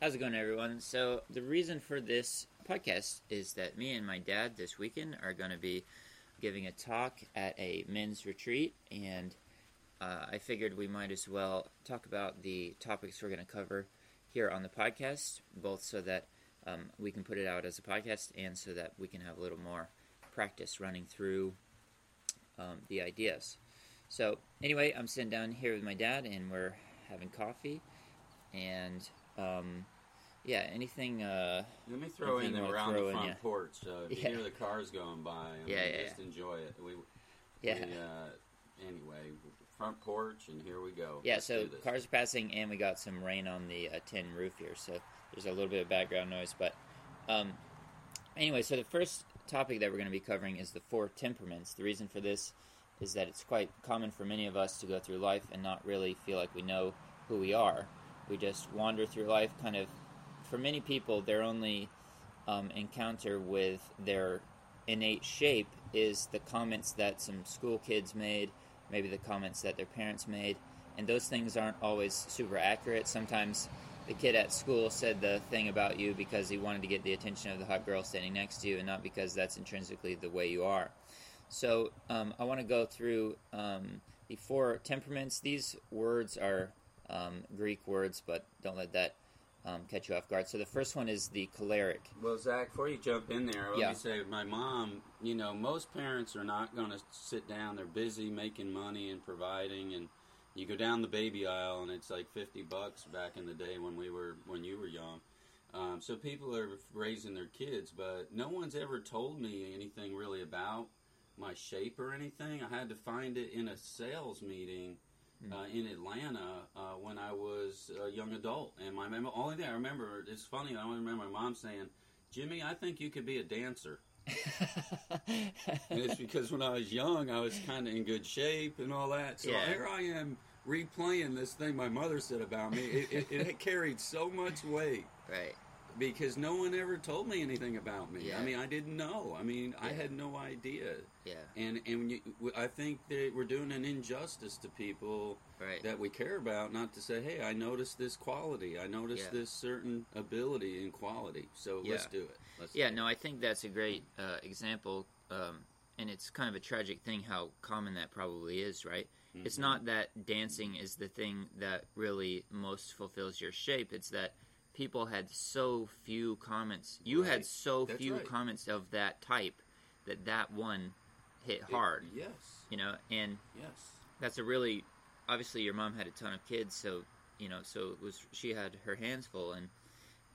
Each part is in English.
How's it going, everyone? So, the reason for this podcast is that me and my dad this weekend are going to be giving a talk at a men's retreat, and uh, I figured we might as well talk about the topics we're going to cover here on the podcast, both so that um, we can put it out as a podcast and so that we can have a little more practice running through um, the ideas. So, anyway, I'm sitting down here with my dad, and we're having coffee, and um, yeah, anything. Uh, Let me throw in that we're wanna on throw the in, front yeah. porch. If Yeah. you hear the cars going by, I Yeah, mean, yeah, just yeah. enjoy it. We, yeah, we, uh, anyway, front porch, and here we go. yeah. Let's So cars are passing, and we got some rain on the uh, tin roof here, so there's a little bit of background noise. But um, anyway, so the first topic that we're going to be covering is the four temperaments. The reason for this is that it's quite common for many of us to go through life and not really feel like we know who we are. We just wander through life, kind of. For many people, their only um, encounter with their innate shape is the comments that some school kids made, maybe the comments that their parents made, and those things aren't always super accurate. Sometimes the kid at school said the thing about you because he wanted to get the attention of the hot girl standing next to you, and not because that's intrinsically the way you are. So um, I want to go through um, the four temperaments. These words are um, Greek words, but don't let that um, catch you off guard. So the first one is the choleric. Well, Zach, before you jump in there, let Yeah. me say, my mom, you know, most parents are not going to sit down. They're busy making money and providing, and you go down the baby aisle, and it's like fifty bucks back in the day when we were when you were young. Um, so people are raising their kids, but no one's ever told me anything really about my shape or anything. I had to find it in a sales meeting uh, in Atlanta uh, when I was a young adult. And my mem- only thing I remember, it's funny, I only remember my mom saying, Jimmy, I think you could be a dancer. And it's because when I was young, I was kind of in good shape and all that. So Yeah. here I am replaying this thing my mother said about me. It, it, it carried so much weight right. Because no one ever told me anything about me. Yeah. I mean, I didn't know. I mean, I had no idea. Yeah. And and you, I think that we're doing an injustice to people Right. that we care about, not to say, "Hey, I noticed this quality. I noticed Yeah. this certain ability and quality." So let's do it. Let's Yeah, do no, I think that's a great uh, example, um, and it's kind of a tragic thing how common that probably is, right? it. It's not that dancing is the thing that really most fulfills your shape. It's that people had so few comments. You had so That's few right. comments of that type that that one hit It- hard. yes. You know, and Yes. that's a really obviously your mom had a ton of kids, so you know, so it was she had her hands full, and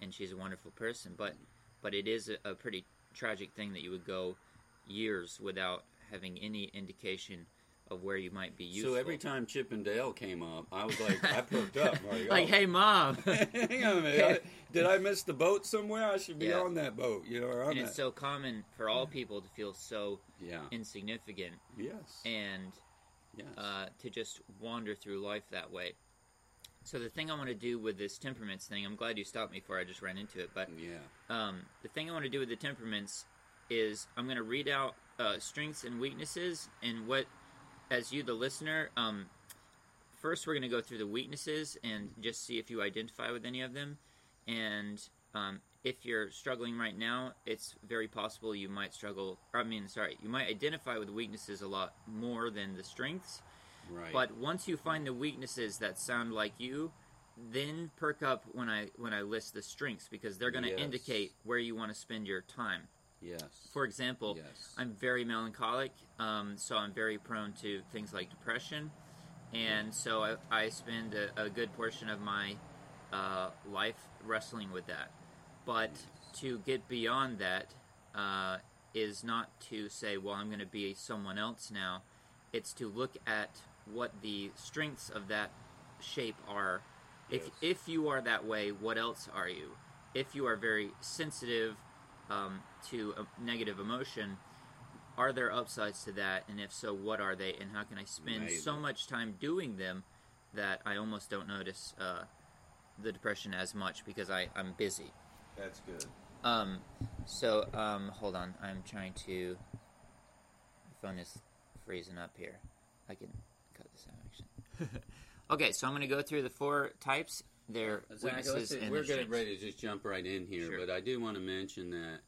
and she's a wonderful person, but but it is a, a pretty tragic thing that you would go years without having any indication of where you might be useful. So every time Chippendale came up, I was like, I perked up. Like, like, oh. hey, mom. hang on a minute. I- did I miss the boat somewhere? I should be Yeah. on that boat, you know, and that. it's so common for all people to feel so yeah. insignificant Yes. and yes. uh, to just wander through life that way. So the thing I want to do with this temperaments thing, I'm glad you stopped me before I just ran into it, but yeah. um, the thing I want to do with the temperaments is I'm going to read out uh, strengths and weaknesses, and what, as you, the listener, um, first we're going to go through the weaknesses and just see if you identify with any of them. And um, if you're struggling right now, it's very possible you might struggle. Or, I mean, sorry, you might identify with weaknesses a lot more than the strengths. Right. But once you find the weaknesses that sound like you, then perk up when I when I list the strengths because they're going to Yes. indicate where you want to spend your time. Yes. For example, yes. I'm very melancholic, um, so I'm very prone to things like depression, and so I, I spend a, a good portion of my uh, life wrestling with that. But to get beyond that uh, is not to say, well, I'm going to be someone else now. It's to look at what the strengths of that shape are. If if you are that way, what else are you? If you are very sensitive um, to a negative emotion, are there upsides to that? And if so, what are they? And how can I spend so much time doing them that I almost don't notice uh, the depression as much because I, I'm busy. That's good. Um, so, um, hold on. I'm trying to. The phone is freezing up here. I can cut this out, actually. okay, so I'm going to go through the four types their weaknesses we're getting ready to just jump right in here, Sure. but I do want to mention that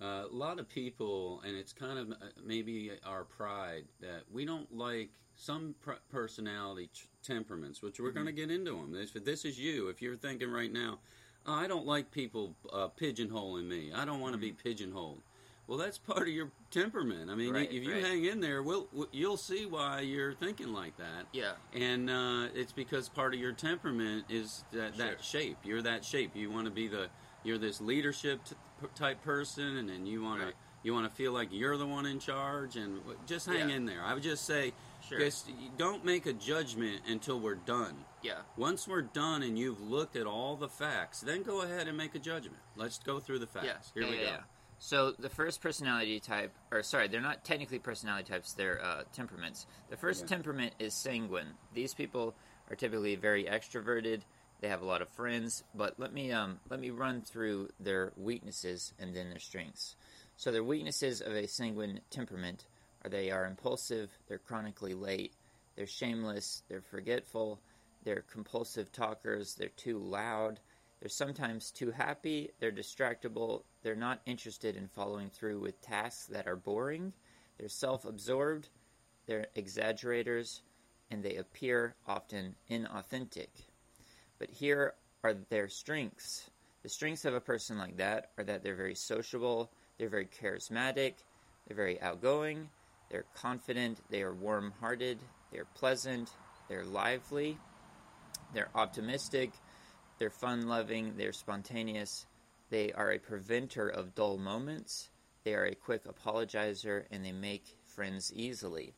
uh, a lot of people, and it's kind of uh, maybe our pride that we don't like some pr- personality t- temperaments, which we're going to get into them. This, this is you. If you're thinking right now, oh, I don't like people uh, pigeonholing me. I don't want to be pigeonholed. Well, that's part of your temperament. I mean, Right, if you right. hang in there, we'll, you'll see why you're thinking like that Yeah, and uh, it's because part of your temperament is that, that shape. You're that shape. You want to be the you're this leadership t- type person, and then you want Right. to you want to feel like you're the one in charge. And just hang Yeah. in there. I would just say, Sure. just don't make a judgment until we're done. yeah. Once we're done and you've looked at all the facts, then go ahead and make a judgment. Let's go through the facts. Yeah, Here yeah, we go. So the first personality type, or sorry, they're not technically personality types; they're uh, temperaments. The first Yeah. temperament is sanguine. These people are typically very extroverted. They have a lot of friends. But let me um, let me run through their weaknesses and then their strengths. So their weaknesses of a sanguine temperament are they are impulsive, they're chronically late, they're shameless, they're forgetful, they're compulsive talkers, they're too loud, they're sometimes too happy, they're distractible, they're not interested in following through with tasks that are boring, they're self absorbed, they're exaggerators, and they appear often inauthentic. But here are their strengths. The strengths of a person like that are that they're very sociable, they're very charismatic, they're very outgoing, they're confident, they are warm hearted, they're pleasant, they're lively, they're optimistic, they're fun loving, they're spontaneous, they are a preventer of dull moments, they are a quick apologizer, and they make friends easily.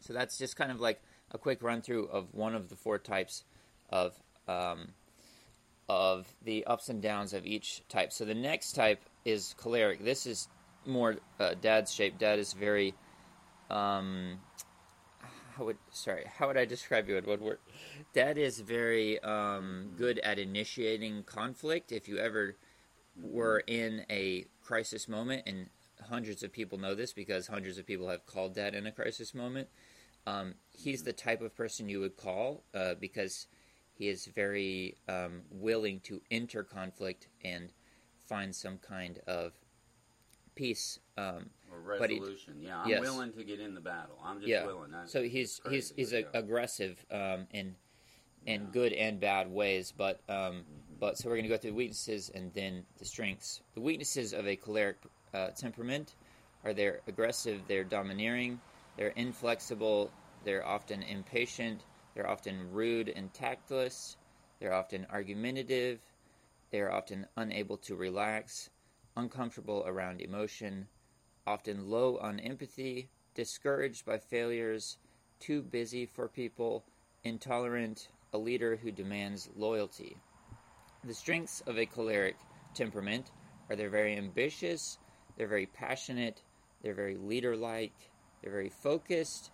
So that's just kind of like a quick run through of one of the four types of um, of the ups and downs of each type. So the next type is choleric. This is more uh, dad's shape. Dad is very um, how would sorry how would I describe you in word? Dad is very um, good at initiating conflict. If you ever were in a crisis moment, and hundreds of people know this because hundreds of people have called Dad in a crisis moment. Um, he's the type of person you would call uh, because he is very um, willing to enter conflict and find some kind of peace. Um, Or But he- resolution. yeah, I'm yes. willing to get in the battle. I'm just yeah. willing. That's- So he's he's he's a, aggressive um, in in Yeah. good and bad ways. But um, but so we're going to go through the weaknesses and then the strengths. The weaknesses of a choleric uh, temperament are they're aggressive, they're domineering, they're inflexible, they're often impatient, they're often rude and tactless, they're often argumentative, they are often unable to relax, uncomfortable around emotion, often low on empathy, discouraged by failures, too busy for people, intolerant, a leader who demands loyalty. The strengths of a choleric temperament are they're very ambitious, they're very passionate, they're very leader like, they're very focused,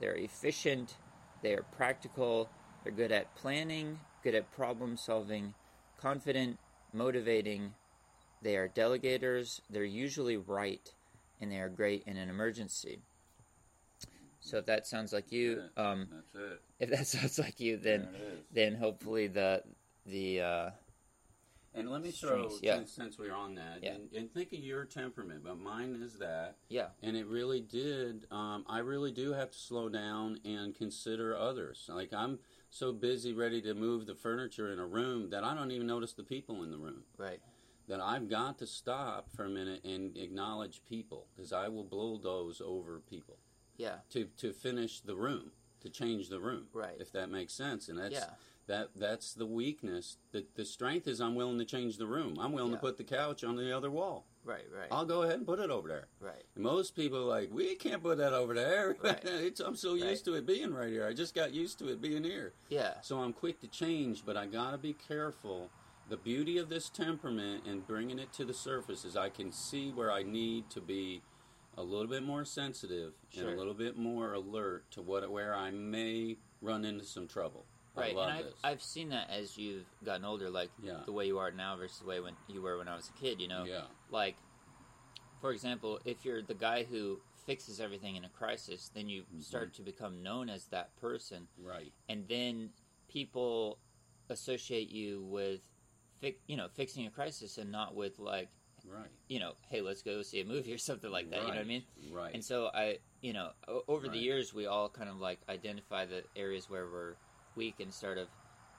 they're efficient, they are practical, they're good at planning, good at problem solving, confident, motivating, they are delegators, they're usually right, and they are great in an emergency. So if that sounds like you, Yeah, um, if that sounds like you, then There it is. then hopefully the the uh, And let me throw, yeah. since, since we're on that, Yeah. and, and think of your temperament, but mine is that. yeah And it really did, um, I really do have to slow down and consider others. Like, I'm so busy ready to move the furniture in a room that I don't even notice the people in the room. right That I've got to stop for a minute and acknowledge people, because I will bulldoze over people yeah to, to finish the room, to change the room. Right. If that makes sense. And that's. yeah That that's the weakness. The the strength is I'm willing to change the room. I'm willing Yeah. to put the couch on the other wall. right right I'll go ahead and put it over there. right And most people are like, we can't put that over there. Right. it's, I'm so Right. used to it being right here. I just got used to it being here. yeah So I'm quick to change, but I gotta be careful. The beauty of this temperament and bringing it to the surface is I can see where I need to be a little bit more sensitive and a little bit more alert to what where I may run into some trouble. right I love and I've, this. I've seen that as you've gotten older like Yeah. the way you are now versus the way when you were when i was a kid you know yeah. like for example if you're the guy who fixes everything in a crisis then you Mhm. start to become known as that person Right. and then people associate you with, fi- you know, fixing a crisis and not with like, Right. you know, hey, let's go see a movie or something like that. You know what I mean? Right. And so I, you know, over the years, we all kind of like identify the areas where we're weak and sort of,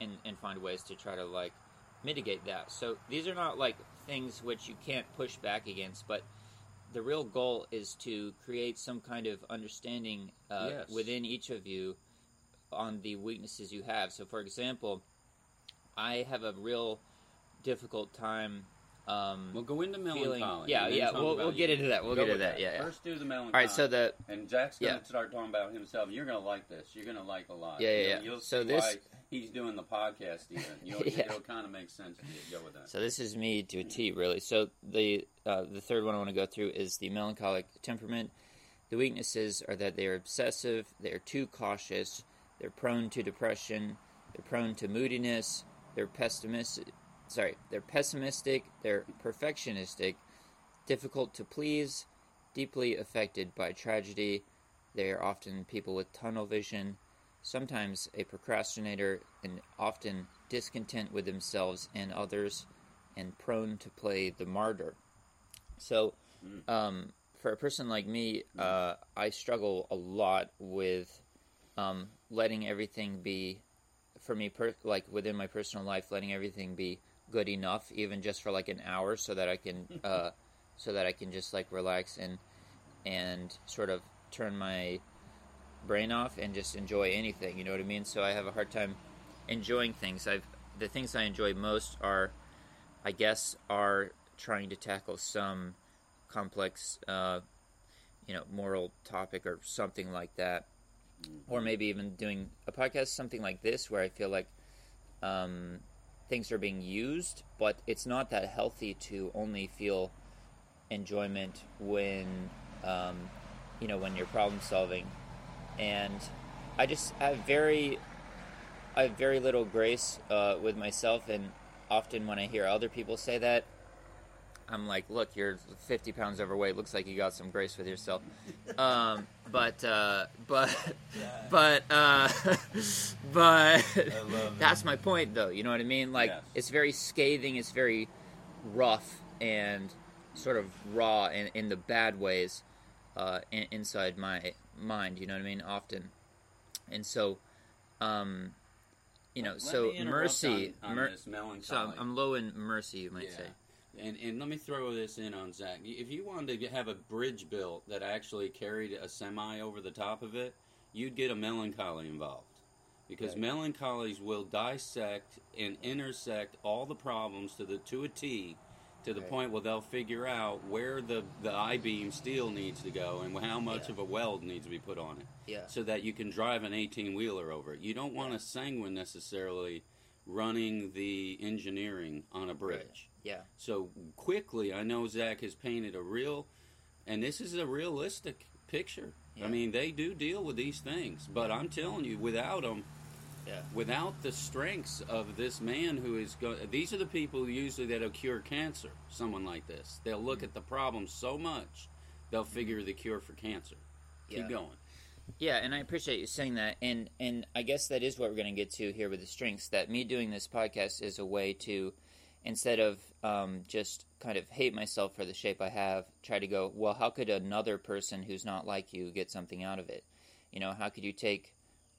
and, and find ways to try to like mitigate that. So these are not like things which you can't push back against, but the real goal is to create some kind of understanding uh, Yes. within each of you on the weaknesses you have. So, for example, I have a real difficult time. Um, We'll go into feeling- melancholy. yeah, yeah, we'll- we'll get into that, we'll Go get into with that, yeah, yeah. First, do the melancholy. all right, so the and Jack's gonna Yeah. start talking about himself. You're gonna like this. You're gonna like a lot. Yeah, yeah, You'll, yeah. You'll So see this- why he's doing the podcast. Even you'll, Yeah. it'll kind of make sense to you. Go with that. So this is me to a T, really. So the uh, the third one I want to go through is the melancholic temperament. The weaknesses are that they are obsessive, they are too cautious, they're prone to depression, they're prone to moodiness, they're pessimistic. Sorry, they're pessimistic, they're perfectionistic, difficult to please, deeply affected by tragedy. They are often people with tunnel vision, sometimes a procrastinator, and often discontent with themselves and others, and prone to play the martyr. So, um, for a person like me, uh, I struggle a lot with um, letting everything be, for me, per- like within my personal life, letting everything be good enough, even just for like an hour, so that I can, uh, so that I can just like relax and and sort of turn my brain off and just enjoy anything. You know what I mean? So I have a hard time enjoying things. I've the things I enjoy most are, I guess, are trying to tackle some complex, uh, you know, moral topic or something like that, or maybe even doing a podcast, something like this, where I feel like um, things are being used, but it's not that healthy to only feel enjoyment when, um, you know, when you're problem solving, and I just have very I have very little grace uh, with myself, and often when I hear other people say that, I'm like, "Look, you're 50 pounds overweight. Looks like you got some grace with yourself." Um, but uh, but but uh, but that's my point, though. You know what I mean? Like, Yes. it's very scathing. It's very rough and sort of raw in, in the bad ways uh, in, inside my mind. You know what I mean? Often, and so. Um, you know, Let so me mercy. on, on mer- so I'm, I'm low in mercy, you might Yeah. say. And and let me throw this in on Zach. If you wanted to have a bridge built that actually carried a semi over the top of it, you'd get a melancholy involved. Because Right. melancholies will dissect and intersect all the problems to the to a T, to the Right. point where they'll figure out where the the I beam steel needs to go and how much Yeah. of a weld needs to be put on it Yeah. so that you can drive an 18 wheeler over it. You don't want a sanguine necessarily running the engineering on a bridge. Yeah. So quickly, I know Zach has painted a real, and this is a realistic picture. Yeah. I mean, they do deal with these things, but I'm telling you, without them, Yeah. without the strengths of this man who is going, these are the people usually that'll cure cancer. Someone like this, they'll look Mm-hmm. at the problem so much, they'll figure the cure for cancer. Yeah. Keep going. Yeah, and I appreciate you saying that, and and I guess that is what we're going to get to here with the strengths. That me doing this podcast is a way to, instead of um, just kind of hate myself for the shape I have, try to go, well, how could another person who's not like you get something out of it? You know, how could you take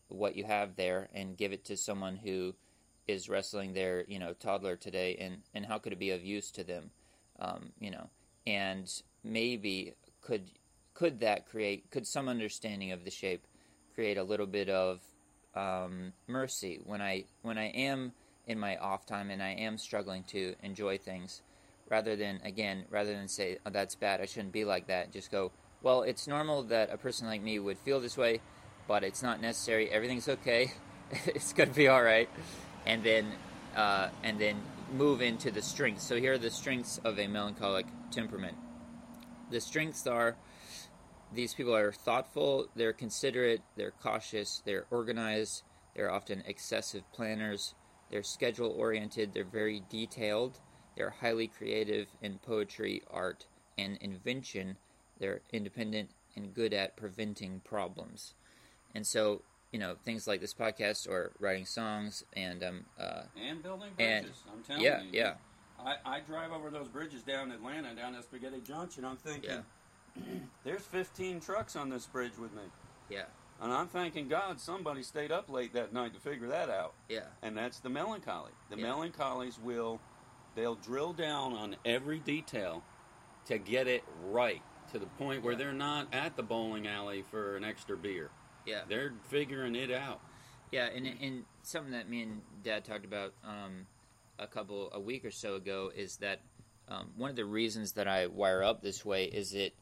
what you have there and give it to someone who is wrestling their you know toddler today, and and how could it be of use to them? Um, you know, and maybe could could that create could some understanding of the shape create a little bit of um, mercy when I when I am in my off time and I am struggling to enjoy things, rather than again rather than say oh, that's bad I shouldn't be like that. Just go well it's normal that a person like me would feel this way, but it's not necessary. Everything's okay. it's gonna be all right, and then uh, and then move into the strengths. So here are the strengths of a melancholic temperament. The strengths are these people are thoughtful, they're considerate, they're cautious, they're organized, they're often excessive planners, they're schedule oriented, they're very detailed, they're highly creative in poetry, art, and invention, they're independent and good at preventing problems. And so you know things like this podcast or writing songs and um uh and building And- bridges. I'm telling yeah you. yeah I, I drive over those bridges down Atlanta, down at Spaghetti Junction. I'm thinking, Yeah. there's 15 trucks on this bridge with me. yeah And I'm thanking God somebody stayed up late that night to figure that out. yeah And that's the melancholy. The Yeah. melancholies will, they'll drill down on every detail to get it right to the point where Yeah. they're not at the bowling alley for an extra beer. yeah They're figuring it out. Yeah, and and something that me and Dad talked about um, a couple a week or so ago is that um, one of the reasons that I wire up this way is it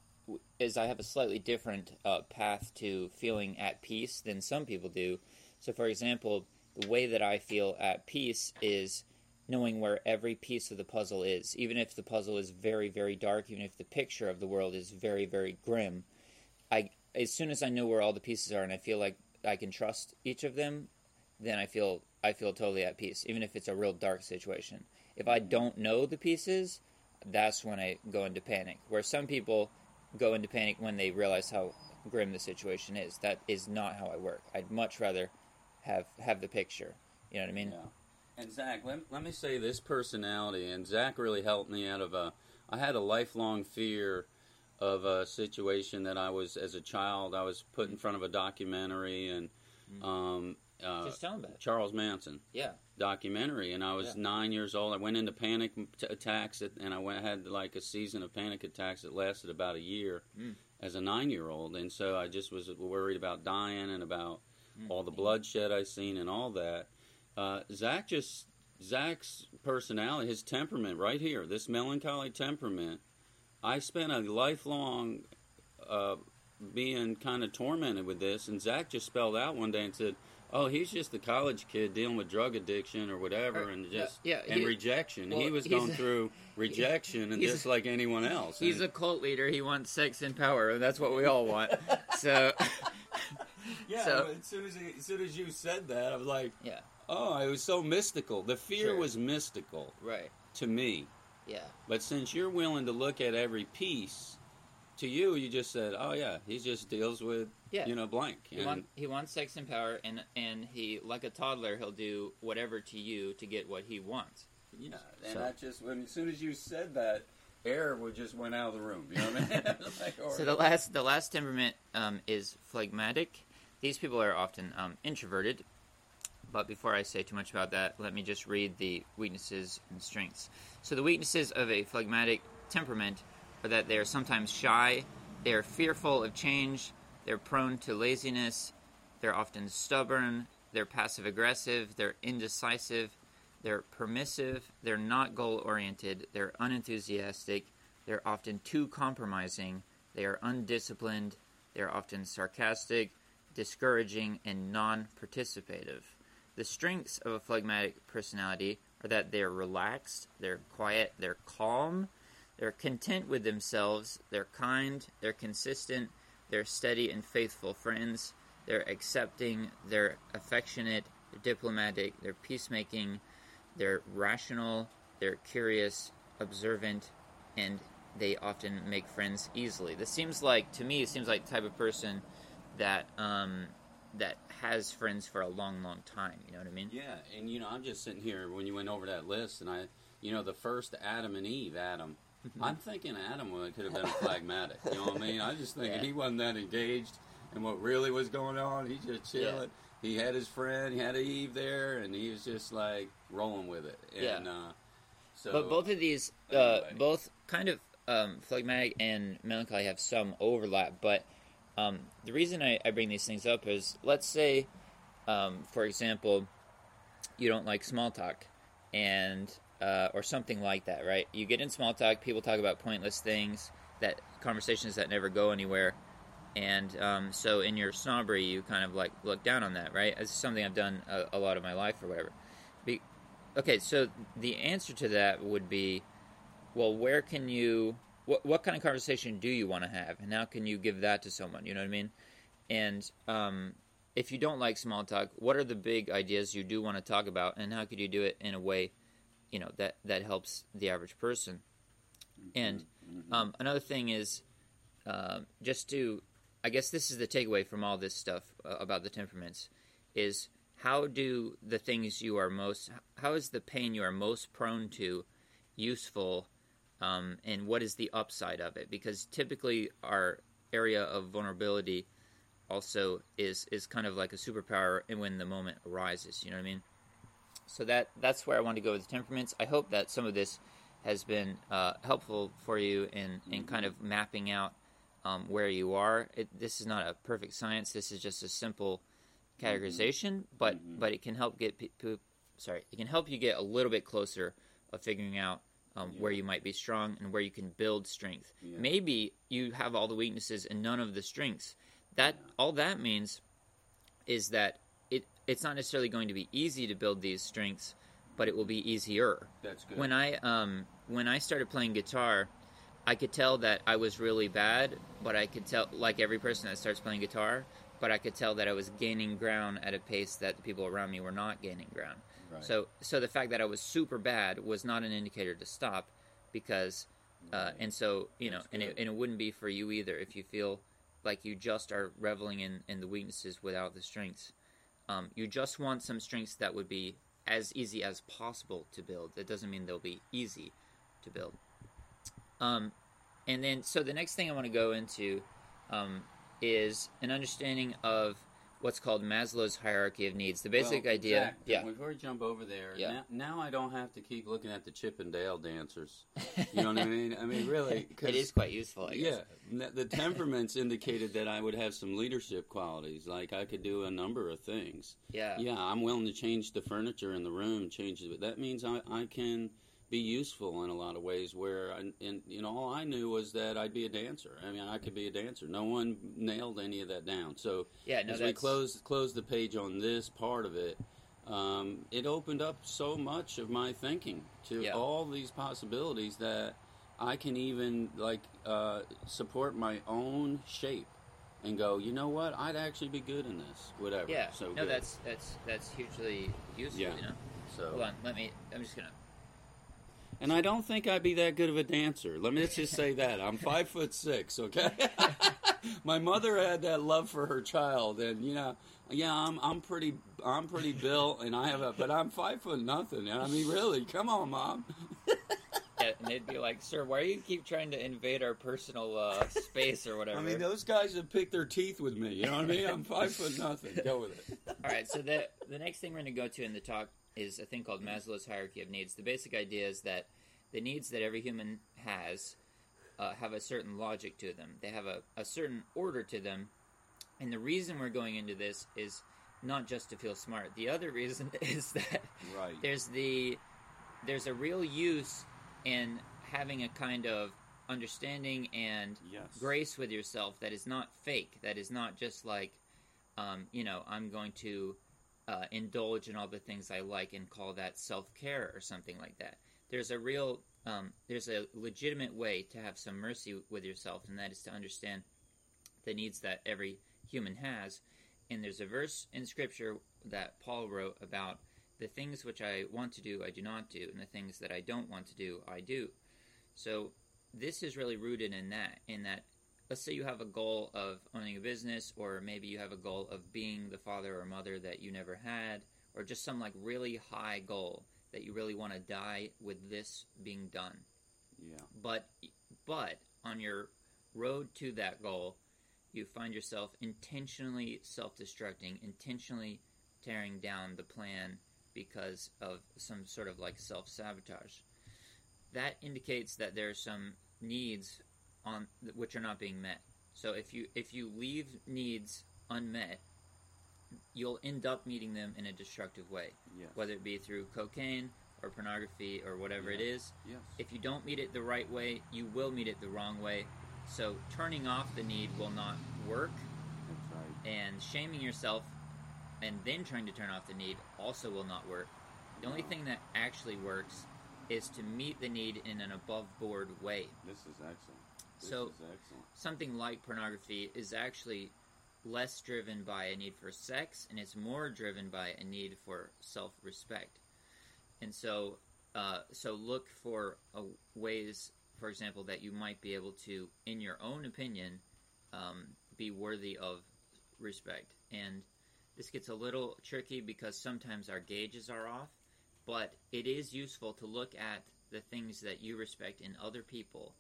is I have a slightly different uh, path to feeling at peace than some people do. So, for example, the way that I feel at peace is knowing where every piece of the puzzle is, even if the puzzle is very, very dark, even if the picture of the world is very, very grim. I as soon as I know where all the pieces are and I feel like I can trust each of them, then I feel I feel totally at peace, even if it's a real dark situation. If I don't know the pieces, that's when I go into panic. Where some people go into panic when they realize how grim the situation is. That is not how I work. I'd much rather have have the picture. You know what I mean? Yeah. And Zach, let, let me say this personality, and Zach really helped me out of a. I had a lifelong fear of a situation that I was as a child. I was put in front of a documentary and um, uh, Just tell them about it. Charles Manson Yeah. Documentary, and I was Yeah. nine years old. I went into panic t- attacks, at- and I went had like a season of panic attacks that lasted about a year Mm. as a nine year old, and so I just was worried about dying and about Mm. all the bloodshed I seen and all that. Uh, Zach just Zach's personality, his temperament, right here, this melancholy temperament. I spent a lifelong uh, being kind of tormented with this, and Zach just spelled out one day and said, "Oh, he's just a college kid dealing with drug addiction or whatever, Uh, and just yeah, and he- rejection. well, he was going a- through rejection, and just a- like anyone else. He's And- a cult leader. He wants sex and power, and that's what we all want. so, yeah. so- but as soon as he, as soon as you said that, I was like, yeah, oh, it was so mystical. The fear Sure. was mystical right. to me. Yeah, But since you're willing to look at every piece, to you, you just said, "Oh yeah, he just deals with Yeah. you know blank." he, want, he wants sex and power, and and he like a toddler, he'll do whatever to you to get what he wants. yeah, and So- I just when as soon as you said that, air would just went out of the room. You know what I mean? like, or- So the last the last temperament um, is phlegmatic. These people are often um, introverted. But before I say too much about that, let me just read the weaknesses and strengths. So the weaknesses of a phlegmatic temperament are that they are sometimes shy, they are fearful of change, they're prone to laziness, they're often stubborn, they're passive aggressive, they're indecisive, they're permissive, they're not goal oriented, they're unenthusiastic, they're often too compromising, they are undisciplined, they're often sarcastic, discouraging, and non participative. The strengths of a phlegmatic personality are that they're relaxed, they're quiet, they're calm, they're content with themselves, they're kind, they're consistent, they're steady and faithful friends, they're accepting, they're affectionate, they're diplomatic, they're peacemaking, they're rational, they're curious, observant, and they often make friends easily. This seems like, to me, it seems like the type of person that um, that has friends for a long, long time. You know what I mean? yeah, and you know, I'm just sitting here when you went over that list, and I, you know, the first Adam and Eve, Adam. I'm thinking Adam would- could have been phlegmatic. You know what I mean? I just thinking Yeah. he wasn't that engaged in what really was going on. He's just chilling. He had his friend, he had Eve there, and he was just like rolling with it. Yeah. And, uh, so, But both of these, uh, both kind of um, phlegmatic and melancholy have some overlap. But um, the reason I, I bring these things up is, let's say, um, for example, you don't like small talk, and uh, or something like that, right? You get in small talk, people talk about pointless things, that conversations that never go anywhere, and um, so in your snobbery, you kind of like look down on that, right? It's something I've done a, a lot of my life or whatever. Be- okay, so the answer to that would be, well, where can you? What what kind of conversation do you want to have, and how can you give that to someone? You know what I mean? And um, if you don't like small talk, what are the big ideas you do want to talk about, and how could you do it in a way, you know, that that helps the average person? And um, another thing is, um, just to, I guess this is the takeaway from all this stuff uh, about the temperaments, is how do the things you are most how is the pain you are most prone to useful um, and what is the upside of it? Because typically our area of vulnerability also is is kind of like a superpower and when the moment arises you know what i mean so that that's where i want to go with the temperaments. I hope that some of this has been uh, helpful for you in in kind of mapping out um, where you are. It, this is not a perfect science. This is just a simple categorization but Mhm. but it can help get sorry it can help you get a little bit closer of figuring out um, Yeah. where you might be strong and where you can build strength. Yeah. maybe you have all the weaknesses and none of the strengths. That all that means is that it's not necessarily going to be easy to build these strengths but it will be easier. That's good. when i um when i started playing guitar i could tell that i was really bad but i could tell like every person that starts playing guitar but i could tell that i was gaining ground at a pace that the people around me were not gaining ground. Right. so so the fact that i was super bad was not an indicator to stop because uh, and so you know and it, and it wouldn't be for you either if you feel like you just are reveling in, in the weaknesses without the strengths um, you just want some strengths that would be as easy as possible to build. That doesn't mean they'll be easy to build. Um, and then so the next thing i want to go into um, is an understanding of what's called maslow's hierarchy of needs the basic Well, idea Zach, yeah Before we jump over there, Yeah. now, now I don't have to keep looking at the Chippendale dancers. You know what I mean? I mean, really. it is quite useful I guess. Yeah, the temperaments indicated that I would have some leadership qualities. Like I could do a number of things. yeah Yeah, I'm willing to change the furniture in the room, change it. That means I, I can be useful in a lot of ways. Where, I, and you know, all I knew was that I'd be a dancer. I mean, I could be a dancer. No one nailed any of that down. So yeah no as we close close the page on this part of it, um, it opened up so much of my thinking to Yeah. all these possibilities that I can even like uh, support my own shape and go. You know what? I'd actually be good in this. Whatever. yeah So no good. that's that's that's hugely useful Yeah. you know so. hold on let me i'm just gonna And I don't think I'd be that good of a dancer. Let me just say that. I'm five foot six, okay? My mother had that love for her child and you know, yeah, I'm I'm pretty I'm pretty built and I have a but I'm five foot nothing. And I mean really, come on, mom. And they'd be like, "Sir, why do you keep trying to invade our personal uh, space or whatever?" I mean those guys have picked their teeth with me, you know what I mean? I'm five foot nothing. Go with it. All right, so the the next thing we're going to go to in the talk is a thing called Maslow's hierarchy of needs. The basic idea is that the needs that every human has uh, have a certain logic to them. They have a, a certain order to them, and the reason we're going into this is not just to feel smart. The other reason is that Right. there's the there's a real use in having a kind of understanding and Yes. grace with yourself that is not fake that is not just like um, you know i'm going to uh, indulge in all the things i like and call that self-care or something like that. There's a real um, there's a legitimate way to have some mercy with yourself and that is to understand the needs that every human has. And there's a verse in scripture that paul wrote about the things which i want to do i do not do and the things that i don't want to do i do. So this is really rooted in that in that let's say you have a goal of owning a business or maybe you have a goal of being the father or mother that you never had or just some like really high goal that you really want to die with this being done Yeah. but but on your road to that goal you find yourself intentionally self-destructing intentionally tearing down the plan because of some sort of like self-sabotage that indicates that there are some needs on which are not being met so if you if you leave needs unmet you'll end up meeting them in a destructive way Yes. whether it be through cocaine or pornography or whatever it is Yes. if you don't meet it the right way, you will meet it the wrong way. So turning off the need will not work, That's right. and shaming yourself and then trying to turn off the need also will not work. The only thing that actually works is to meet the need in an above board way. This is excellent. So- Something like pornography is actually less driven by a need for sex and it's more driven by a need for self respect. And so, uh, so look for uh, ways, for example, that you might be able to, in your own opinion, um, be worthy of respect. And this gets a little tricky because sometimes our gauges are off, but it is useful to look at the things that you respect in other people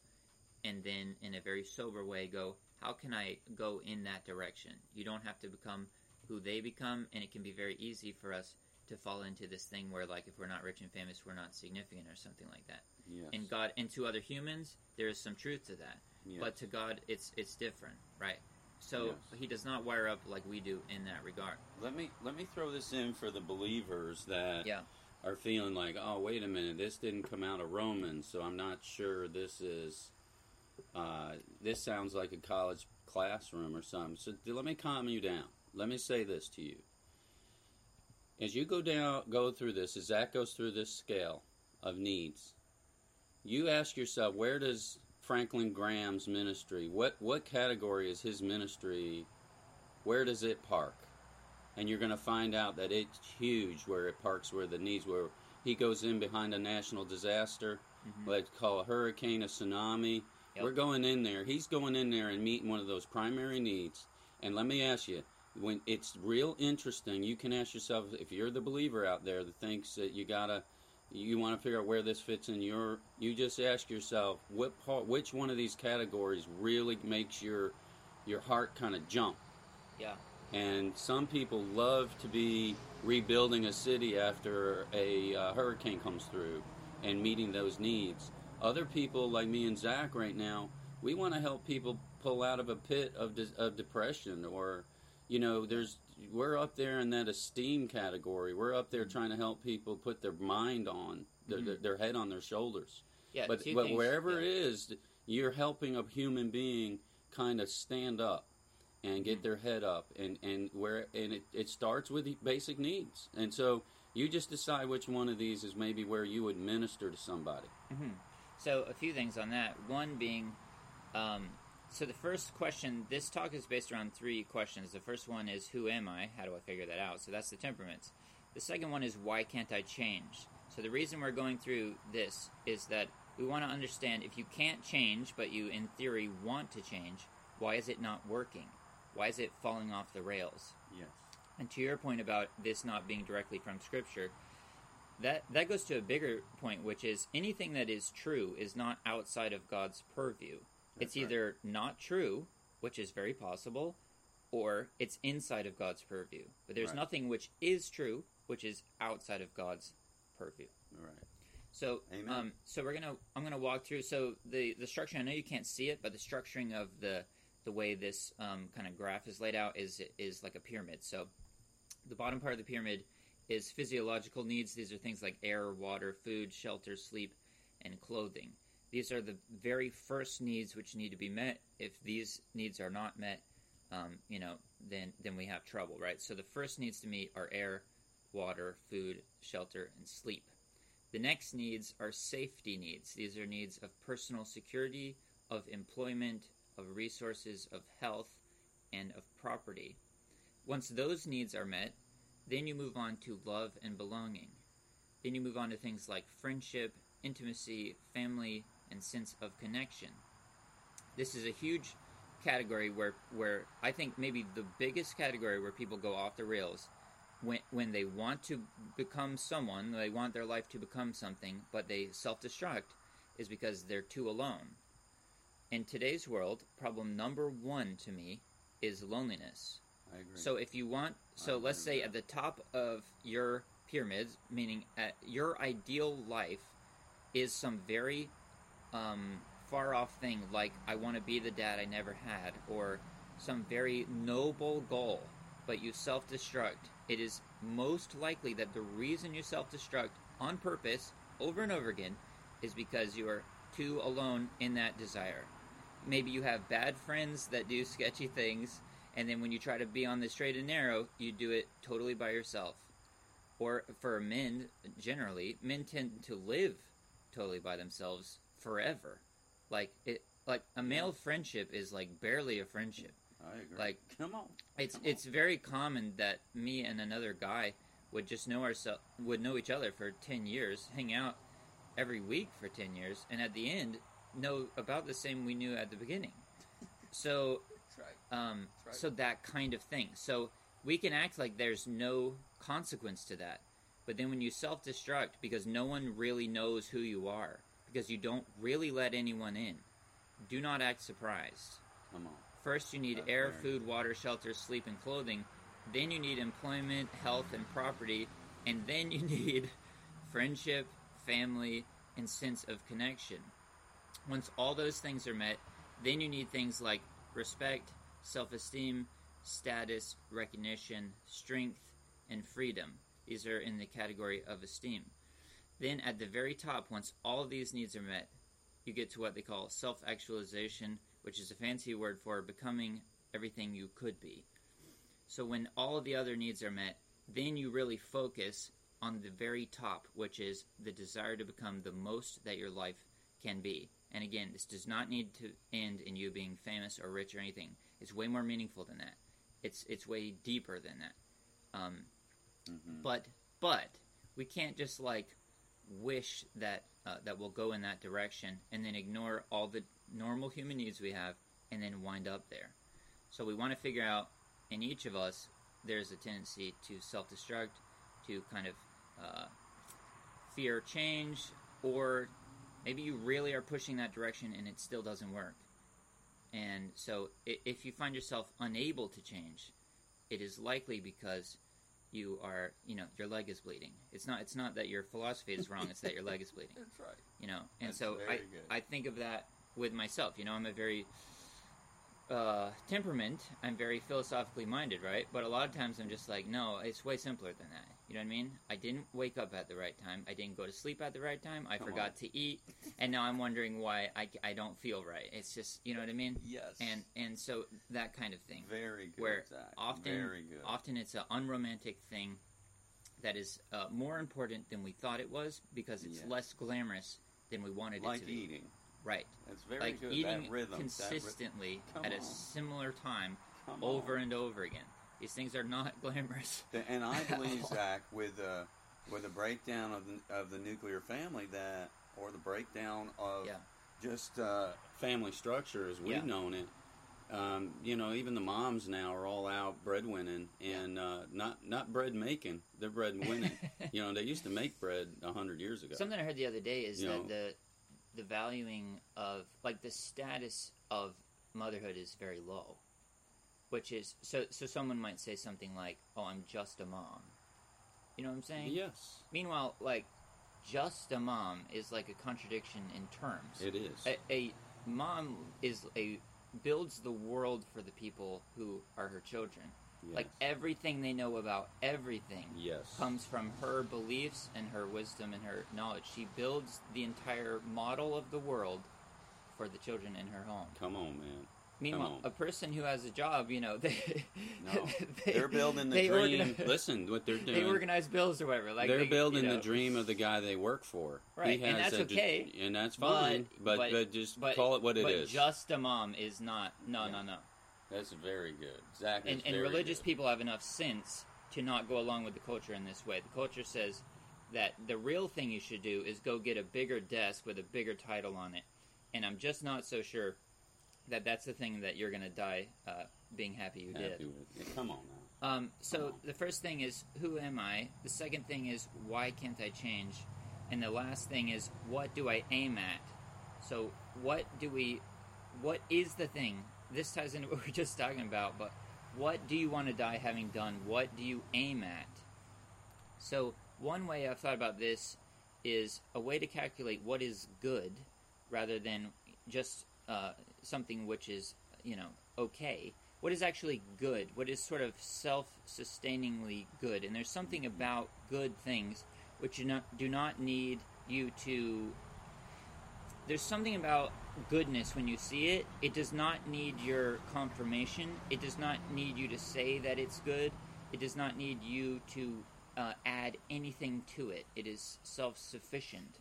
and then in a very sober way go, how can I go in that direction? You don't have to become who they become, and it can be very easy for us to fall into this thing where, like, if we're not rich and famous, we're not significant or something like that. Yes. And God, and to other humans, there is some truth to that. Yes. But to God, it's it's different, right? So Yes. He does not wire up like we do in that regard. let me let me throw this in for the believers that Yeah. are feeling like, oh, wait a minute, this didn't come out of Romans, so I'm not sure this is. Uh, this sounds like a college classroom or something. So let me calm you down. Let me say this to you. As you go down, go through this, as Zach goes through this scale of needs, you ask yourself, where does Franklin Graham's ministry, what what category is his ministry? Where does it park? and you're going to find out that it's huge where it parks where the needs where he goes in behind a national disaster Mhm. let's call a hurricane a tsunami Yep. we're going in there he's going in there and meeting one of those primary needs and let me ask you when it's real interesting you can ask yourself if you're the believer out there that thinks that you gotta you want to figure out where this fits in your you just ask yourself what part which one of these categories really makes your your heart kind of jump Yeah. and some people love to be rebuilding a city after a uh, hurricane comes through and meeting those needs. Other people, like me and Zach right now, we want to help people pull out of a pit of, de- of depression or, you know, there's we're up there in that esteem category. We're up there trying to help people put their mind on their, Mhm. their, their head on their shoulders. Yeah. But but things- wherever yeah. it is, you're helping a human being kind of stand up and get Mhm. their head up, and and where and it, it starts with the basic needs, and so you just decide which one of these is maybe where you would minister to somebody. hmm So a few things on that. One being, um, so the first question. This talk is based around three questions. The first one is, "Who am I? How do I figure that out?" So that's the temperaments. The second one is, "Why can't I change?" So the reason we're going through this is that we want to understand if you can't change, but you in theory want to change, why is it not working? Why is it falling off the rails? Yes. And to your point about this not being directly from Scripture, that that goes to a bigger point, which is anything that is true is not outside of God's purview. it's That's right. either not true, which is very possible, or it's inside of God's purview. But there's Right. nothing which is true, which is outside of God's purview. All right. So, Amen. um, so we're gonna I'm gonna walk through. So the the structure. I know you can't see it, but the structuring of the the way this um, kind of graph is laid out is is like a pyramid. So the bottom part of the pyramid is physiological needs. These are things like air, water, food, shelter, sleep, and clothing. These are the very first needs which need to be met. If these needs are not met, um, you know, then then we have trouble, right? So the first needs to meet are air, water, food, shelter, and sleep. The next needs are safety needs. These are needs of personal security, of employment, of resources, of health, and of property. Once those needs are met, then you move on to love and belonging. Then you move on to things like friendship, intimacy, family, and sense of connection. This is a huge category where, where I think maybe the biggest category where people go off the rails when, when they want to become someone, they want their life to become something, but they self destruct, is because they're too alone. In today's world, problem number one to me is loneliness. I agree. So if you want, so let's say at the top of your pyramids, meaning at your ideal life, is some very um, far off thing like I want to be the dad I never had, or some very noble goal, but you self destruct. It is most likely that the reason you self destruct on purpose over and over again is because you are too alone in that desire. Maybe you have bad friends that do sketchy things, and then when you try to be on the straight and narrow, you do it totally by yourself. Or for men, generally, men tend to live totally by themselves forever. Like it, like a male friendship is like barely a friendship. I agree. like- come on. It's Come on. it's very common that me and another guy would just know ourselves would know each other for ten years, hang out every week for ten years, and at the end know about the same we knew at the beginning. So That's right. um, so that kind of thing. So we can act like there's no consequence to that. But then when you self destruct because no one really knows who you are, because you don't really let anyone in, do not act surprised. Come on. First, you need That's air, very food, water, shelter, sleep, and clothing. Then, you need employment, health, and property. And then, you need friendship, family, and sense of connection. Once all those things are met, then you need things like respect, self esteem, status, recognition, strength, and freedom. These are in the category of esteem. Then, at the very top, once all of these needs are met, you get to what they call self actualization, which is a fancy word for becoming everything you could be. So, when all of the other needs are met, then you really focus on the very top, which is the desire to become the most that your life can be. And again, this does not need to end in you being famous or rich or anything. It's way more meaningful than that. It's it's way deeper than that. Um, Mhm. but but we can't just like wish that uh, that we'll go in that direction and then ignore all the normal human needs we have and then wind up there. So we want to figure out in each of us there's a tendency to self-destruct, to kind of uh, fear change, or maybe you really are pushing that direction and it still doesn't work. And so if you find yourself unable to change, it is likely because you are, you know, your leg is bleeding. It's not it's not that your philosophy is wrong, it's that your leg is bleeding That's right. you know and That's so I, good. I think of that with myself you know i'm a very uh, temperament i'm very philosophically minded right but a lot of times i'm just like no it's way simpler than that you know what i mean i didn't wake up at the right time i didn't go to sleep at the right time i Come forgot on. to eat and now i'm wondering why I, I don't feel right it's just you know what i mean Yes. and and so that kind of thing very good. where Zach. often very good. often it's an unromantic thing that is uh, more important than we thought it was because it's Yes. less glamorous than we wanted like it to be eating. right That's very like good. eating that rhythm. that consistently Come at a similar time Come over on. and over again these things are not glamorous And I believe. Zach with uh, with a breakdown of the, of the nuclear family that, or the breakdown of Yeah. just uh, family structure as we've Yeah. known it. Um, you know, even the moms now are all out breadwinning and uh, not not bread making. They're bread winning. you know, they used to make bread a hundred years ago. something i heard the other day is You that know. the the valuing of like the status of motherhood is very low which is so so someone might say something like oh i'm just a mom you know what i'm saying Yes, meanwhile like just a mom is like a contradiction in terms it is. a, a mom is a builds the world for the people who are her children. yes. Like everything they know about everything yes. comes from her beliefs and her wisdom and her knowledge. She builds the entire model of the world for the children in her home. Come on, man. Meanwhile, a person who has a job, you know, they No, they, They're building the dream. organi- Listen, what they're doing, they organize bills or whatever. Like they're they, you building know, the dream of the guy they work for. Right, and that's a okay, and that's fine. But but, but- just But, call it what it but is. just a mom is not. No, Yeah. no, no. That's very good. Zach and, and religious good. people have enough sense to not go along with the culture in this way. The culture says that the real thing you should do is go get a bigger desk with a bigger title on it. And I'm just not so sure that that's the thing that you're going to die uh, being happy you Happy did. with- yeah, come on now. Um, so on. the first thing is who am I? The second thing is why can't I change? And the last thing is what do I aim at? So what do we what is the thing? This ties into what we are just talking about, but what do you want to die having done? What do you aim at? So one way I've thought about this is a way to calculate what is good rather than just uh, something which is, you know, okay. What is actually good? What is sort of self sustainingly good? And there's something about good things which do not, do not need you to. There's something about goodness when you see it. It does not need your confirmation. It does not need you to say that it's good. It does not need you to uh, add anything to it. It is self sufficient.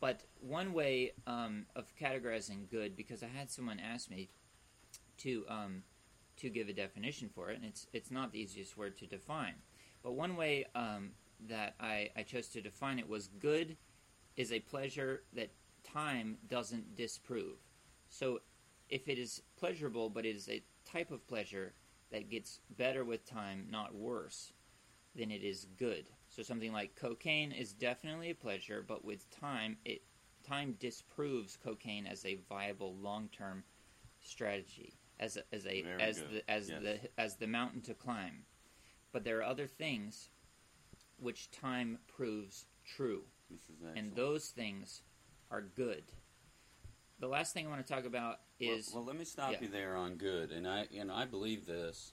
But one way um, of categorizing good, because I had someone ask me to um, to give a definition for it, and it's it's not the easiest word to define. But one way um, that I, I chose to define it was good is a pleasure that time doesn't disprove. So if it is pleasurable, but it is a type of pleasure that gets better with time, not worse, then it is good. So something like cocaine is definitely a pleasure, but with time, it time disproves cocaine as a viable long-term strategy, as a, as a Very as good. the as Yes. the as the mountain to climb. But there are other things which time proves true This is excellent. and those things are good. The last thing I want to talk about is well, well, let me stop yeah. you there on good, and I and I believe this.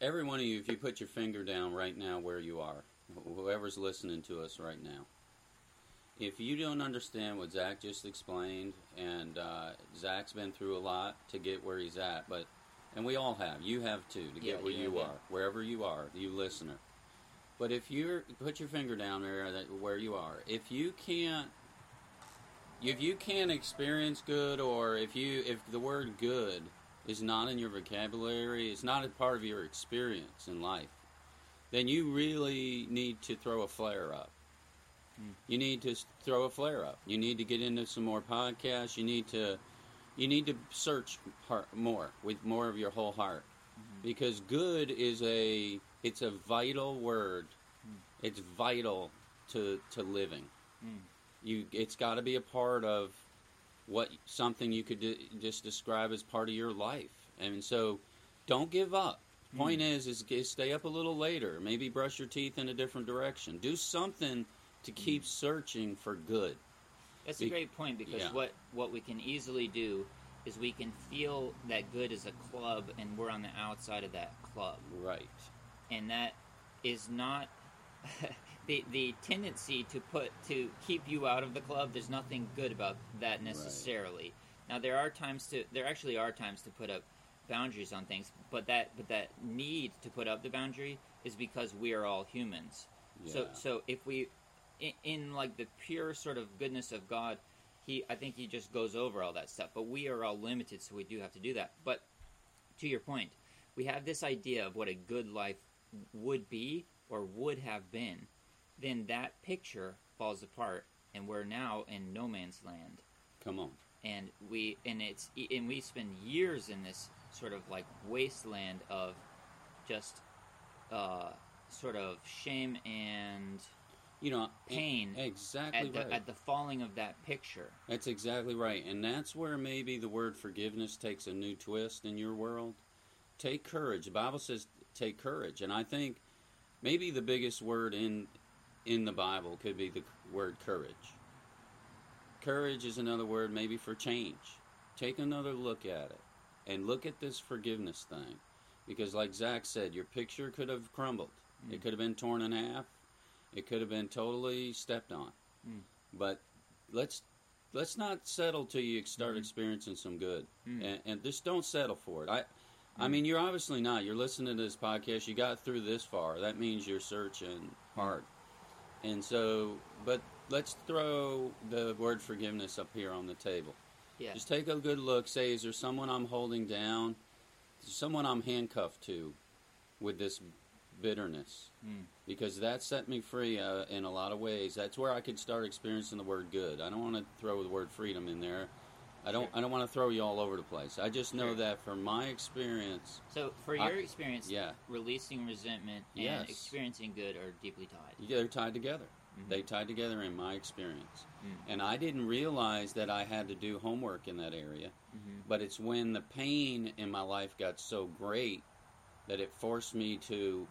Every one of you, if you put your finger down right now where you are, whoever's listening to us right now, if you don't understand what Zach just explained, and uh, Zach's been through a lot to get where he's at, but and we all have, you have too, to get Yeah, where yeah, you yeah. are, wherever you are, you listener. But if you're put your finger down there that where you are, if you can't if you can't experience good or if you if the word good is not in your vocabulary it's not a part of your experience in life then you really need to throw a flare up. Hmm. you need to throw a flare up. You need to get into some more podcasts. You need to you need to search more with more of your whole heart. Because good is a it's a vital word. It's vital to to living. Mm. you it's got to be a part of what something you could d- just describe as part of your life. And so don't give up. Hmm. Point is is g- stay up a little later. Maybe brush your teeth in a different direction. Do something to hmm. keep searching for good. That's a great point because yeah. what what we can easily do is we can feel that good is a club and we're on the outside of that club. Right. And that is not the the tendency to put to keep you out of the club there's nothing good about that necessarily. Now there are times to there actually are times to put up boundaries on things but that but that need to put up the boundary is because we are all humans. So so if we in, in like the pure sort of goodness of god he i think he just goes over all that stuff but we are all limited so we do have to do that. But to your point we have this idea of what a good life would be or would have been then that picture falls apart and we're now in no man's land come on and we and it's and we spend years in this sort of like wasteland of just uh sort of shame and you know Pain exactly at the, right at the falling of that picture That's exactly right. And that's where maybe the word forgiveness takes a new twist in your world. Take courage. The Bible says take courage. And I think maybe the biggest word in in the Bible could be the word courage. Courage is another word maybe for change. Take another look at it and look at this forgiveness thing. Because like Zach said, your picture could have crumbled. It could have been torn in half. It could have been totally stepped on. Mm. But let's let's not settle till you start Mhm. experiencing some good, Mm. and, and just don't settle for it. I, I mean, you're obviously not. You're listening to this podcast. You got through this far. That means you're searching hard, and so. But let's throw the word forgiveness up here on the table. yeah Just take a good look. Say, is there someone I'm holding down? Is there someone I'm handcuffed to with this bitterness? Mm. Because that set me free uh, in a lot of ways. That's where I could start experiencing the word good. I don't want to throw the word freedom in there. I don't. Sure. I don't want to throw you all over the place. I just know Sure. that from my experience, so for I- your experience yeah. releasing resentment and Yes. experiencing good are deeply tied they're tied together. Mhm. They tied together in my experience, Mm. and I didn't realize that I had to do homework in that area. Mhm. But it's when the pain in my life got so great that it forced me to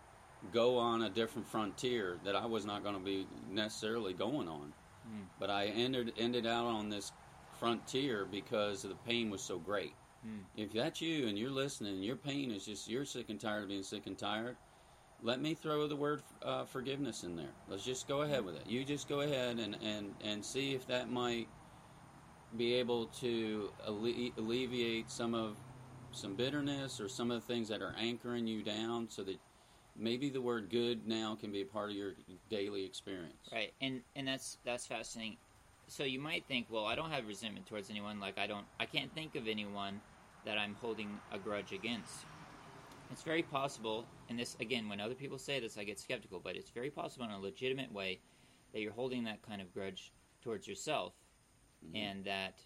go on a different frontier that I was not going to be necessarily going on. Mm. But I ended ended out on this frontier because the pain was so great. Mm. If that's you and you're listening, your pain is just you're sick and tired of being sick and tired. Let me throw the word uh, forgiveness in there. Let's just go ahead with it. You just go ahead and, and, and see if that might be able to alle- alleviate some of some bitterness or some of the things that are anchoring you down so that maybe the word good now can be a part of your daily experience. Right, and and that's that's fascinating. So you might think, well, I don't have resentment towards anyone. Like I don't, I can't think of anyone that I'm holding a grudge against. It's very possible, and this again, when other people say this, I get skeptical. But it's very possible in a legitimate way that you're holding that kind of grudge towards yourself, Mhm. and that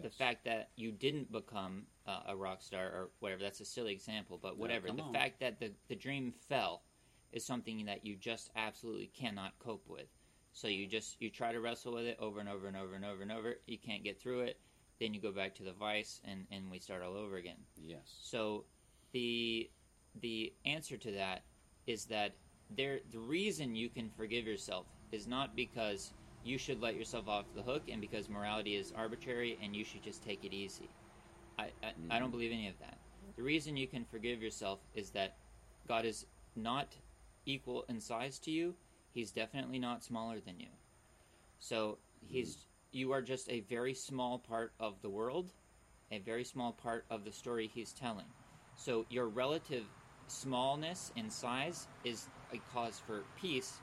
The fact that you didn't become uh, a rock star or whatever, that's a silly example, but whatever. come the on. fact that the, the dream fell is something that you just absolutely cannot cope with. So you just you try to wrestle with it over and over and over and over and over. You can't get through it. Then you go back to the vice and, and we start all over again. Yes. So the the answer to that is that there the reason you can forgive yourself is not because you should let yourself off the hook and because morality is arbitrary and you should just take it easy. I, I, I don't mm-hmm. believe any of that. The reason you can forgive yourself is that God is not equal in size to you. He's definitely not smaller than you. So he's you are just a very small part of the world, a very small part of the story he's telling. So your relative smallness in size is a cause for peace,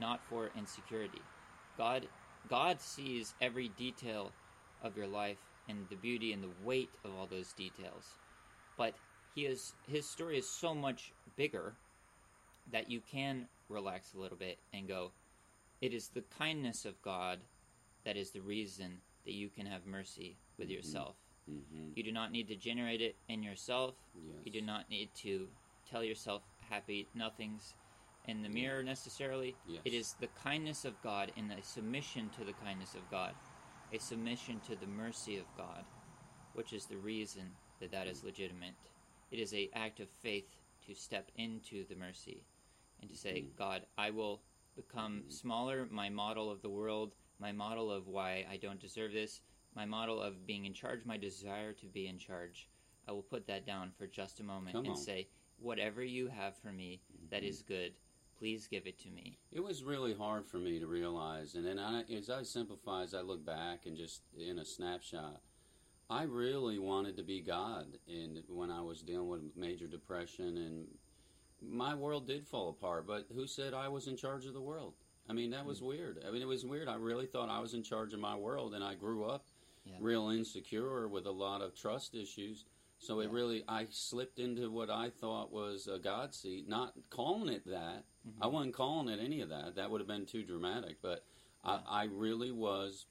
not for insecurity. God God sees every detail of your life and the beauty and the weight of all those details. But he is his story is so much bigger that you can relax a little bit and go, it is the kindness of God that is the reason that you can have mercy with yourself. Mm-hmm. You do not need to generate it in yourself. Yes. You do not need to tell yourself happy nothings in the mirror necessarily. Yes. It is the kindness of God and a submission to the kindness of God, a submission to the mercy of God, which is the reason that that is legitimate. It is a act of faith to step into the mercy and to say, Mhm. God, I will become Mhm. smaller, my model of the world, my model of why I don't deserve this, my model of being in charge, my desire to be in charge. I will put that down for just a moment Come and on. say, whatever you have for me that Mhm. is good, please give it to me. It was really hard for me to realize, and then I, as I simplify, as I look back and just in a snapshot, I really wanted to be God. And when I was dealing with major depression, and my world did fall apart, but who said I was in charge of the world? I mean, that was hmm. weird. I mean, it was weird. I really thought I was in charge of my world, and I grew up Yeah. real insecure with a lot of trust issues. So it really, I slipped into what I thought was a God seat, not calling it that. Mm-hmm. I wasn't calling it any of that. That would have been too dramatic. But Yeah. I, I really was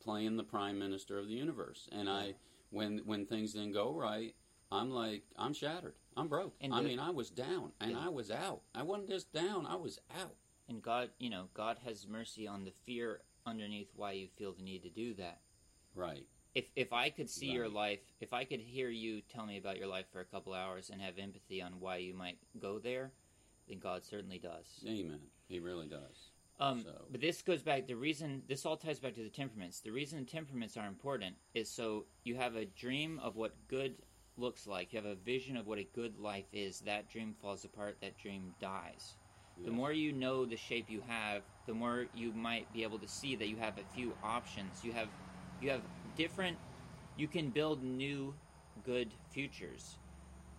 playing the prime minister of the universe. And I, when when things didn't go right, I'm like, I'm shattered. I'm broke. And I the- mean, I was down, and Yeah. I was out. I wasn't just down. I was out. And God, you know, God has mercy on the fear underneath why you feel the need to do that. Right. If if I could see your life, if I could hear you tell me about your life for a couple hours and have empathy on why you might go there, then God certainly does. Amen. He really does. Um, So- But this goes back. The reason this all ties back to the temperaments. The reason temperaments are important is so you have a dream of what good looks like. You have a vision of what a good life is. That dream falls apart. That dream dies. The more you know the shape you have, the more you might be able to see that you have a few options. You have you have different. You can build new, good futures.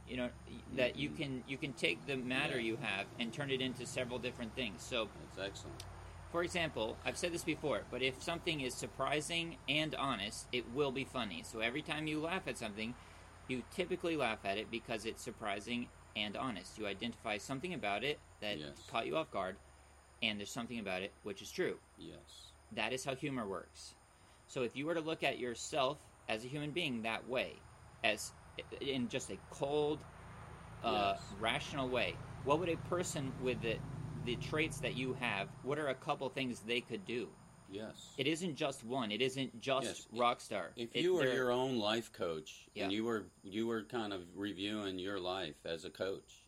You know that you Mhm. can you can take the matter Yeah. you have and turn it into several different things. So That's excellent. for example, I've said this before, but if something is surprising and honest, it will be funny. So every time you laugh at something, you typically laugh at it because it's surprising and honest. You identify something about it that Yes. caught you off guard, and there's something about it which is true. Yes. That is how humor works. So if you were to look at yourself as a human being that way, as in just a cold, uh, Yes. rational way, what would a person with the the traits that you have? What are a couple things they could do? Yes. It isn't just one. It isn't just Yes. Rockstar. If It- you were your own life coach Yeah. and you were you were kind of reviewing your life as a coach,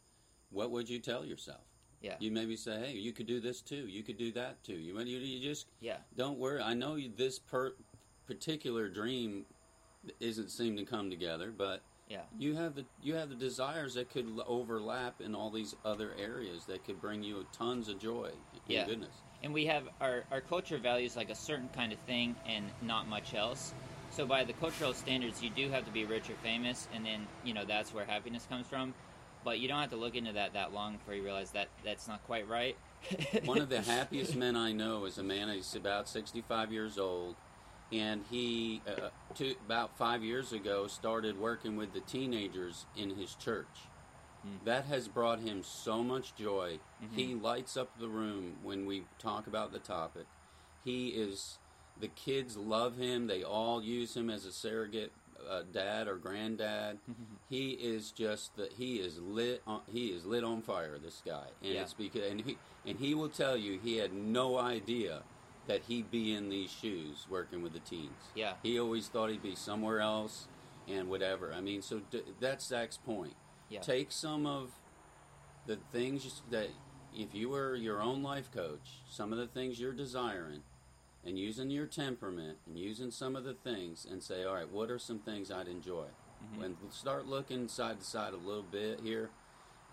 what would you tell yourself? Yeah. You maybe say, "Hey, you could do this too. You could do that too." You you, you just yeah, don't worry. I know you, this per, particular dream isn't seem to come together, but yeah, you have the you have the desires that could overlap in all these other areas that could bring you tons of joy and Yeah. goodness. And we have our our culture values like a certain kind of thing and not much else. So by the cultural standards, you do have to be rich or famous, and then you know that's where happiness comes from. But you don't have to look into that that long before you realize that that's not quite right. One of the happiest men I know is a man. He's about sixty-five years old, and he, uh, two, about five years ago, started working with the teenagers in his church. Mm. That has brought him so much joy. Mhm. He lights up the room when we talk about the topic. He is The kids love him. They all use him as a surrogate uh, dad or granddad. he is just the he is lit. On, he is lit on fire. This guy, and Yeah. it's because and he and he will tell you he had no idea that he'd be in these shoes working with the teens. Yeah. He always thought he'd be somewhere else and whatever. I mean, so d- that's Zach's point. Yeah. Take some of the things that, if you were your own life coach, some of the things you're desiring, and using your temperament and using some of the things, and say, all right, what are some things I'd enjoy? Mm-hmm. And start looking side to side a little bit here,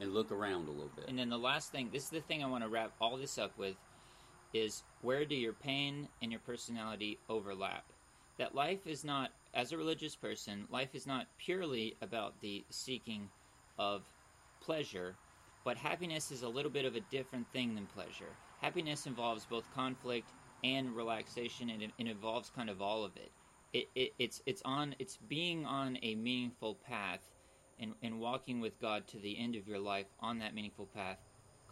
and look around a little bit. And then the last thing, this is the thing I want to wrap all this up with, is where do your pain and your personality overlap? That life is not, as a religious person, life is not purely about the seeking of pleasure, but happiness is a little bit of a different thing than pleasure. Happiness involves both conflict and relaxation, and it, it involves kind of all of it. It, it. It's it's on it's being on a meaningful path and, and walking with God to the end of your life on that meaningful path,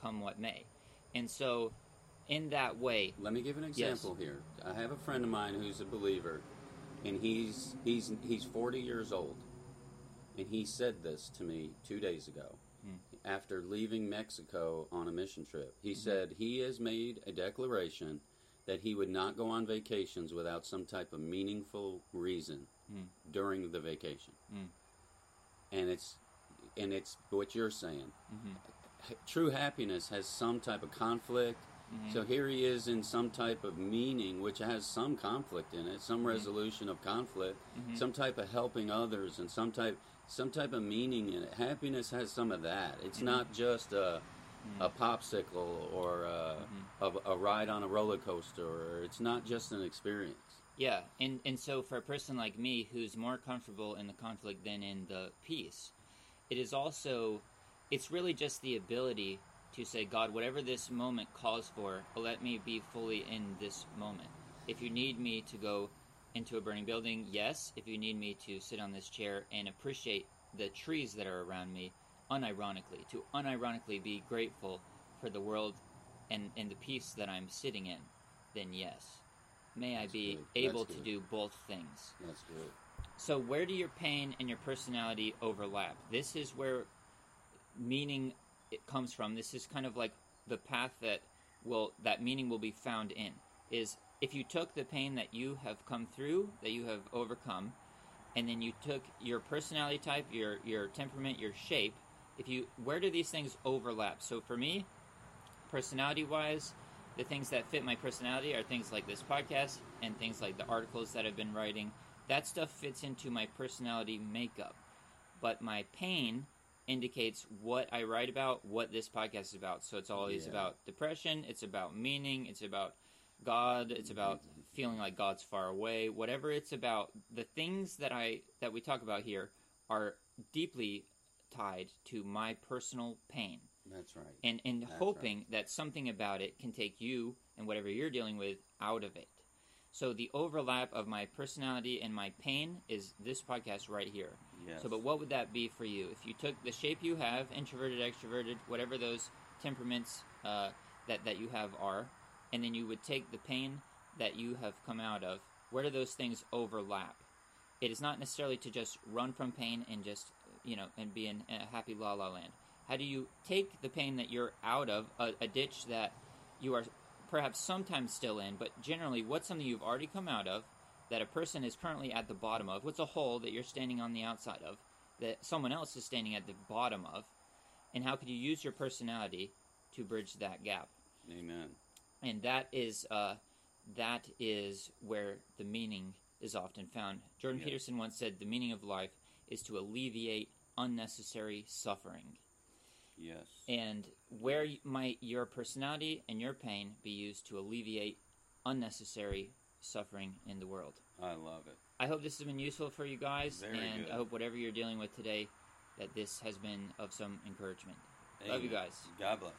come what may. And so, in that way, Let me give an example here. I have a friend of mine who's a believer, and he's he's he's 40 years old, and he said this to me two days ago, hmm. after leaving Mexico on a mission trip. He hmm. said he has made a declaration that he would not go on vacations without some type of meaningful reason hmm. during the vacation, and it's and it's what you're saying. H- True happiness has some type of conflict. Mm-hmm. So here he is in some type of meaning, which has some conflict in it, some mm-hmm. resolution of conflict, some type of helping others, and some type some type of meaning in it. Happiness has some of that. It's mm-hmm. not just a a mm-hmm. popsicle or a, mm-hmm. a, a ride on a roller coaster, or it's not just an experience. Yeah, and and so for a person like me who's more comfortable in the conflict than in the peace, it is also it's really just the ability to say, God, whatever this moment calls for, let me be fully in this moment. If you need me to go into a burning building, yes. If you need me to sit on this chair and appreciate the trees that are around me, unironically, to unironically be grateful for the world and, and the peace that I'm sitting in, then yes. May I be good. able to do both things. That's good. So, where do your pain and your personality overlap? This is where meaning it comes from. This is kind of like the path that will that meaning will be found in. Is if you took the pain that you have come through, that you have overcome, and then you took your personality type, your your temperament, your shape. If you where do these things overlap? So for me, personality wise, the things that fit my personality are things like this podcast and things like the articles that I've been writing. That stuff fits into my personality makeup. But my pain indicates what I write about, what this podcast is about. So it's always Yeah. about depression, it's about meaning, it's about God, it's about feeling like God's far away, whatever it's about. The things that I that we talk about here are deeply tied to my personal pain That's right. and and That's hoping that something about it can take you and whatever you're dealing with out of it. So the overlap of my personality and my pain is this podcast right here. Yes. So, but what would that be for you if you took the shape you have, introverted, extroverted, whatever those temperaments uh, that that you have are, and then you would take the pain that you have come out of. Where do those things overlap? It is not necessarily to just run from pain and just you know and be in a happy la la land. How do you take the pain that you're out of a, a ditch that you are perhaps sometimes still in, but generally, what's something you've already come out of that a person is currently at the bottom of? What's a hole that you're standing on the outside of that someone else is standing at the bottom of? And how could you use your personality to bridge that gap? Amen. And that is uh, that is where the meaning is often found. Jordan Yeah. Peterson once said, "The meaning of life is to alleviate unnecessary suffering." Yes. and where might your personality and your pain be used to alleviate unnecessary suffering in the world? I love it. I hope this has been useful for you guys, Very and good. I hope whatever you're dealing with today, that this has been of some encouragement. Love you guys. God bless.